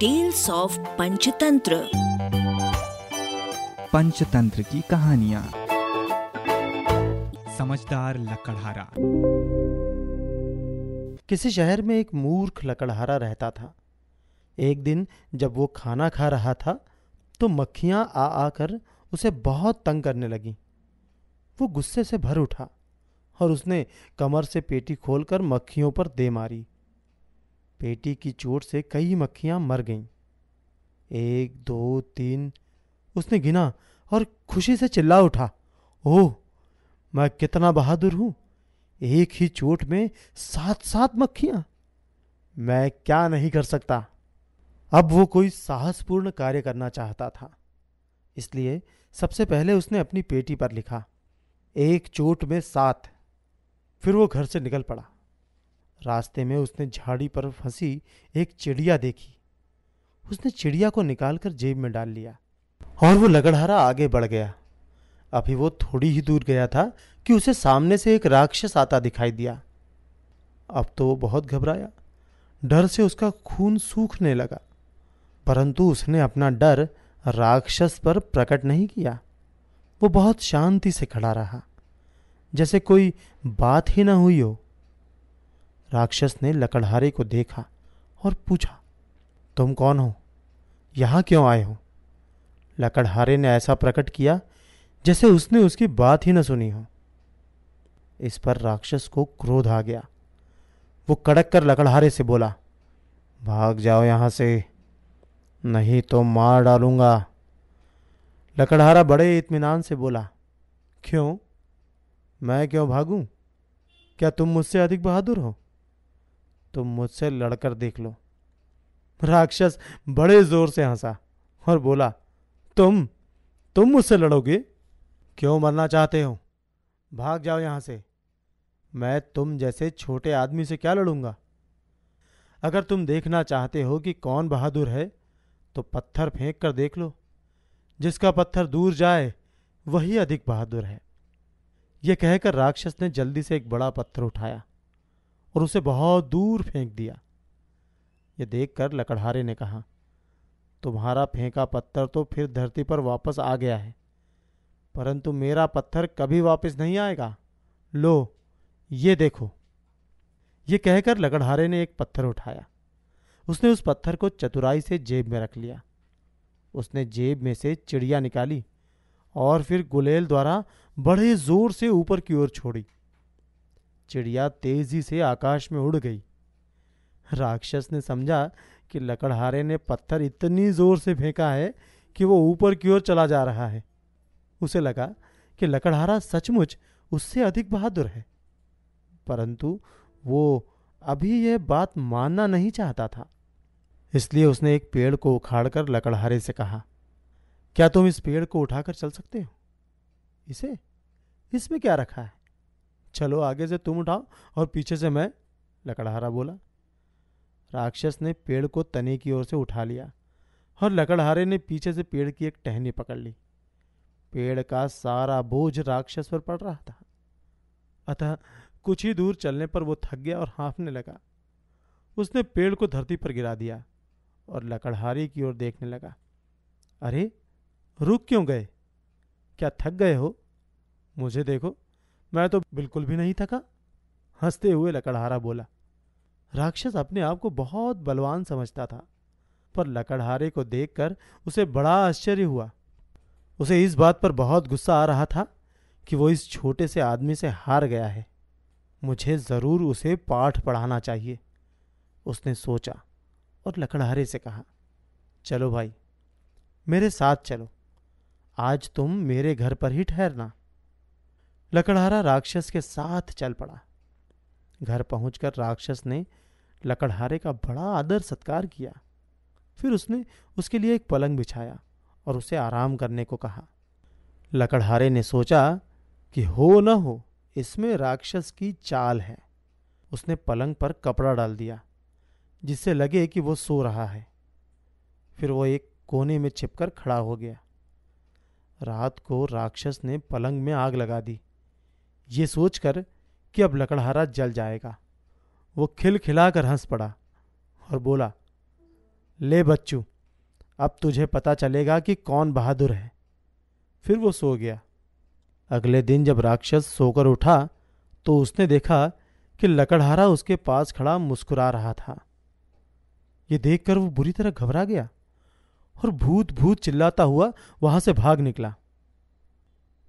Tales of Panchatantra Panchatantra की कहानियाँ समझदार लकड़हारा किसी शहर में एक मूर्ख लकड़हारा रहता था। एक दिन जब वो खाना खा रहा था तो मक्खियाँ आ आकर उसे बहुत तंग करने लगी। वो गुस्से से भर उठा और उसने कमर से पेटी खोलकर मक्खियों पर दे मारी। पेटी की चोट से कई मक्खियाँ मर गईं। एक, दो, तीन। उसने गिना और खुशी से चिल्ला उठा, ओह, मैं कितना बहादुर हूँ। एक ही चोट में सात सात मक्खियाँ। मैं क्या नहीं कर सकता? अब वो कोई साहसपूर्ण कार्य करना चाहता था। इसलिए सबसे पहले उसने अपनी पेटी पर लिखा, एक चोट में सात। फिर वो घर से निकल पड़ा। रास्ते में उसने झाड़ी पर फंसी एक चिड़िया देखी। उसने चिड़िया को निकालकर जेब में डाल लिया और वो लगड़हारा आगे बढ़ गया। अभी वो थोड़ी ही दूर गया था कि उसे सामने से एक राक्षस आता दिखाई दिया। अब तो वो बहुत घबराया। डर से उसका खून सूखने लगा। परंतु उसने अपना डर राक्षस पर प्रकट नहीं किया। वो बहुत शांति से खड़ा रहा। जैसे कोई बात ही ना हुई हो। राक्षस ने लकड़हारे को देखा और पूछा, तुम कौन हो? यहाँ क्यों आए हो? लकड़हारे ने ऐसा प्रकट किया जैसे उसने उसकी बात ही न सुनी हो। इस पर राक्षस को क्रोध आ गया। वो कड़क कर लकड़हारे से बोला, भाग जाओ यहाँ से, नहीं तो मार डालूँगा। लकड़हारा बड़े इत्मीनान से बोला, क्यों? मैं क्यों भागूं? क्या तुम मुझसे अधिक बहादुर हो? तुम मुझसे लड़कर देख लो। राक्षस बड़े ज़ोर से हंसा और बोला, तुम तुम मुझसे लड़ोगे? क्यों मरना चाहते हो? भाग जाओ यहाँ से। मैं तुम जैसे छोटे आदमी से क्या लड़ूँगा? अगर तुम देखना चाहते हो कि कौन बहादुर है तो पत्थर फेंक कर देख लो। जिसका पत्थर दूर जाए, वही अधिक बहादुर है। यह कहकर राक्षस ने जल्दी से एक बड़ा पत्थर उठाया। और उसे बहुत दूर फेंक दिया। यह देखकर लकड़हारे ने कहा, तुम्हारा फेंका पत्थर तो फिर धरती पर वापस आ गया है, परंतु मेरा पत्थर कभी वापस नहीं आएगा। लो, ये देखो। ये कहकर लकड़हारे ने एक पत्थर उठाया। उसने उस पत्थर को चतुराई से जेब में रख लिया। उसने जेब में से चिड़िया निकाली और फिर गुलेल द्वारा बड़े ज़ोर से ऊपर की ओर छोड़ी। चिड़िया तेज़ी से आकाश में उड़ गई। राक्षस ने समझा कि लकड़हारे ने पत्थर इतनी ज़ोर से फेंका है कि वो ऊपर की ओर चला जा रहा है। उसे लगा कि लकड़हारा सचमुच उससे अधिक बहादुर है। परंतु वो अभी यह बात मानना नहीं चाहता था। इसलिए उसने एक पेड़ को उखाड़कर लकड़हारे से कहा, क्या तुम इस पेड़ को उठाकर चल सकते हो? इसे, इसमें क्या रखा है? चलो आगे से तुम उठाओ। और पीछे से मैं, लकड़हारा बोला। राक्षस ने पेड़ को तने की ओर से उठा लिया और लकड़हारे ने पीछे से पेड़ की एक टहनी पकड़ ली। पेड़ का सारा बोझ राक्षस पर पड़ रहा था। अतः कुछ ही दूर चलने पर वो थक गया और हाँफने लगा। उसने पेड़ को धरती पर गिरा दिया और लकड़हारे की ओर देखने लगा। अरे, रुक क्यों गए? क्या थक गए हो? मुझे देखो। मैं तो बिल्कुल भी नहीं थका। हँसते हुए लकड़हारा बोला, राक्षस अपने आप को बहुत बलवान समझता था, पर लकड़हारे को देखकर उसे बड़ा आश्चर्य हुआ। उसे इस बात पर बहुत गुस्सा आ रहा था कि वो इस छोटे से आदमी से हार गया है। मुझे ज़रूर उसे पाठ पढ़ाना चाहिए, उसने सोचा और लकड़हारे से कहा, चलो भाई, मेरे साथ चलो, आज तुम मेरे घर पर ही ठहरना। लकड़हारा राक्षस के साथ चल पड़ा। घर पहुंचकर राक्षस ने लकड़हारे का बड़ा आदर सत्कार किया। फिर उसने उसके लिए एक पलंग बिछाया और उसे आराम करने को कहा। लकड़हारे ने सोचा कि हो न हो, इसमें राक्षस की चाल है। उसने पलंग पर कपड़ा डाल दिया, जिससे लगे कि वो सो रहा है। फिर वो एक कोने में छिपकर खड़ा हो गया। रात को राक्षस ने पलंग में आग लगा दी। ये सोचकर कि अब लकड़हारा जल जाएगा। वो खिलखिलाकर हंस पड़ा और बोला, ले बच्चू, अब तुझे पता चलेगा कि कौन बहादुर है। फिर वो सो गया। अगले दिन जब राक्षस सोकर उठा तो उसने देखा कि लकड़हारा उसके पास खड़ा मुस्कुरा रहा था। ये देखकर वो बुरी तरह घबरा गया और भूत भूत चिल्लाता हुआ वहाँ से भाग निकला।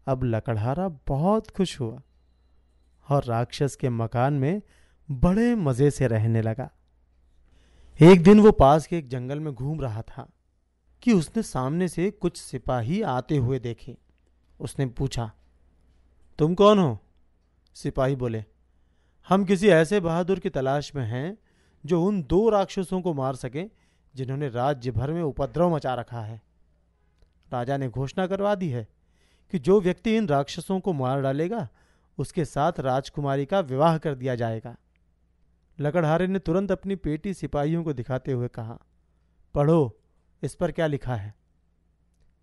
अब लकड़हारा बहुत खुश हुआ। और राक्षस के मकान में बड़े मज़े से रहने लगा। एक दिन वो पास के एक जंगल में घूम रहा था कि उसने सामने से कुछ सिपाही आते हुए देखे। उसने पूछा, तुम कौन हो? सिपाही बोले, हम किसी ऐसे बहादुर की तलाश में हैं जो उन दो राक्षसों को मार सके जिन्होंने राज्य भर में उपद्रव मचा रखा है। राजा ने घोषणा करवा दी है कि जो व्यक्ति इन राक्षसों को मार डालेगा उसके साथ राजकुमारी का विवाह कर दिया जाएगा। लकड़हारे ने तुरंत अपनी पेटी सिपाहियों को दिखाते हुए कहा, पढ़ो, इस पर क्या लिखा है?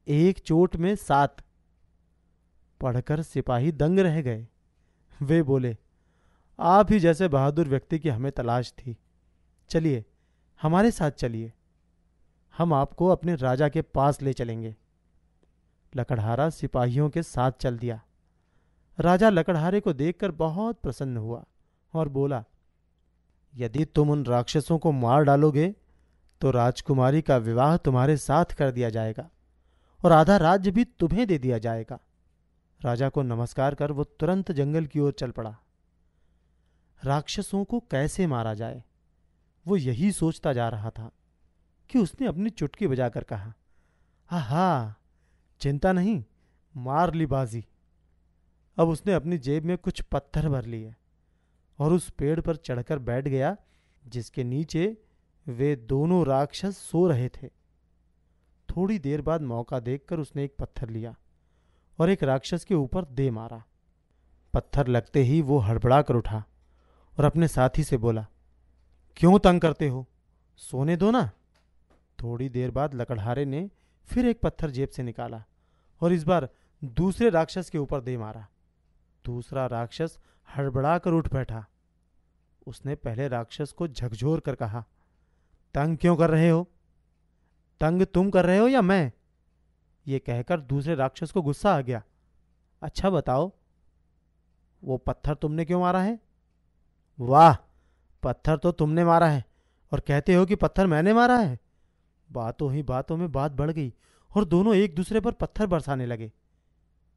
एक चोट में सात। पढ़कर सिपाही दंग रह गए। वे बोले, आप ही जैसे बहादुर व्यक्ति की हमें तलाश थी। चलिए, हमारे साथ चलिए। हम आपको अपने राजा के पास ले चलेंगे। लकड़हारा सिपाहियों के साथ चल दिया। राजा लकड़हारे को देखकर बहुत प्रसन्न हुआ और बोला, यदि तुम उन राक्षसों को मार डालोगे तो राजकुमारी का विवाह तुम्हारे साथ कर दिया जाएगा और आधा राज्य भी तुम्हें दे दिया जाएगा। राजा को नमस्कार कर वो तुरंत जंगल की ओर चल पड़ा। राक्षसों को कैसे मारा जाए, वो यही सोचता जा रहा था कि उसने अपनी चुटकी बजाकर कहा, आहा, चिंता नहीं, मार ली बाजी। अब उसने अपनी जेब में कुछ पत्थर भर लिए और उस पेड़ पर चढ़कर बैठ गया, जिसके नीचे वे दोनों राक्षस सो रहे थे। थोड़ी देर बाद मौका देखकर उसने एक पत्थर लिया और एक राक्षस के ऊपर दे मारा। पत्थर लगते ही वो हड़बड़ा कर उठा और अपने साथी से बोला, क्यों तंग करते हो? सोने दो ना। थोड़ी देर बाद लकड़हारे ने फिर एक पत्थर जेब से निकाला और इस बार दूसरे राक्षस के ऊपर दे मारा। दूसरा राक्षस हड़बड़ा कर उठ बैठा। उसने पहले राक्षस को झकझोर कर कहा, तंग क्यों कर रहे हो? तंग तुम कर रहे हो या मैं? ये कहकर दूसरे राक्षस को गुस्सा आ गया। अच्छा बताओ, वो पत्थर तुमने क्यों मारा है? वाह, पत्थर तो तुमने मारा है, और कहते हो कि पत्थर मैंने मारा है? बातों ही बातों में बात बढ़ गई, और दोनों एक दूसरे पर पत्थर बरसाने लगे।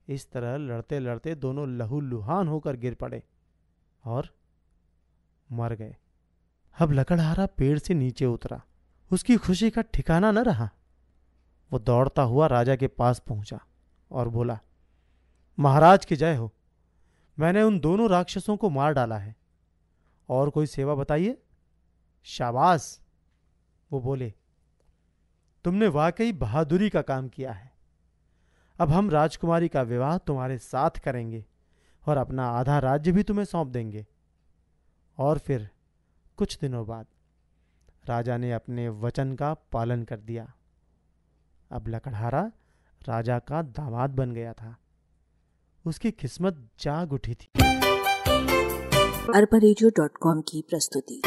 इस तरह लड़ते लड़ते दोनों लहू लुहान होकर गिर पड़े और मर गए। अब लकड़हारा पेड़ से नीचे उतरा। उसकी खुशी का ठिकाना न रहा। वो दौड़ता हुआ राजा के पास पहुँचा और बोला, महाराज की जय हो। मैंने उन दोनों राक्षसों को मार डाला है। और कोई सेवा बताइए? शाबाश, वो बोले, तुमने वाकई बहादुरी का काम किया है। अब हम राजकुमारी का विवाह तुम्हारे साथ करेंगे और अपना आधा राज्य भी तुम्हें सौंप देंगे। और फिर कुछ दिनों बाद राजा ने अपने वचन का पालन कर दिया। अब लकड़हारा राजा का दामाद बन गया था। उसकी किस्मत जाग उठी थी। अरबा की प्रस्तुति।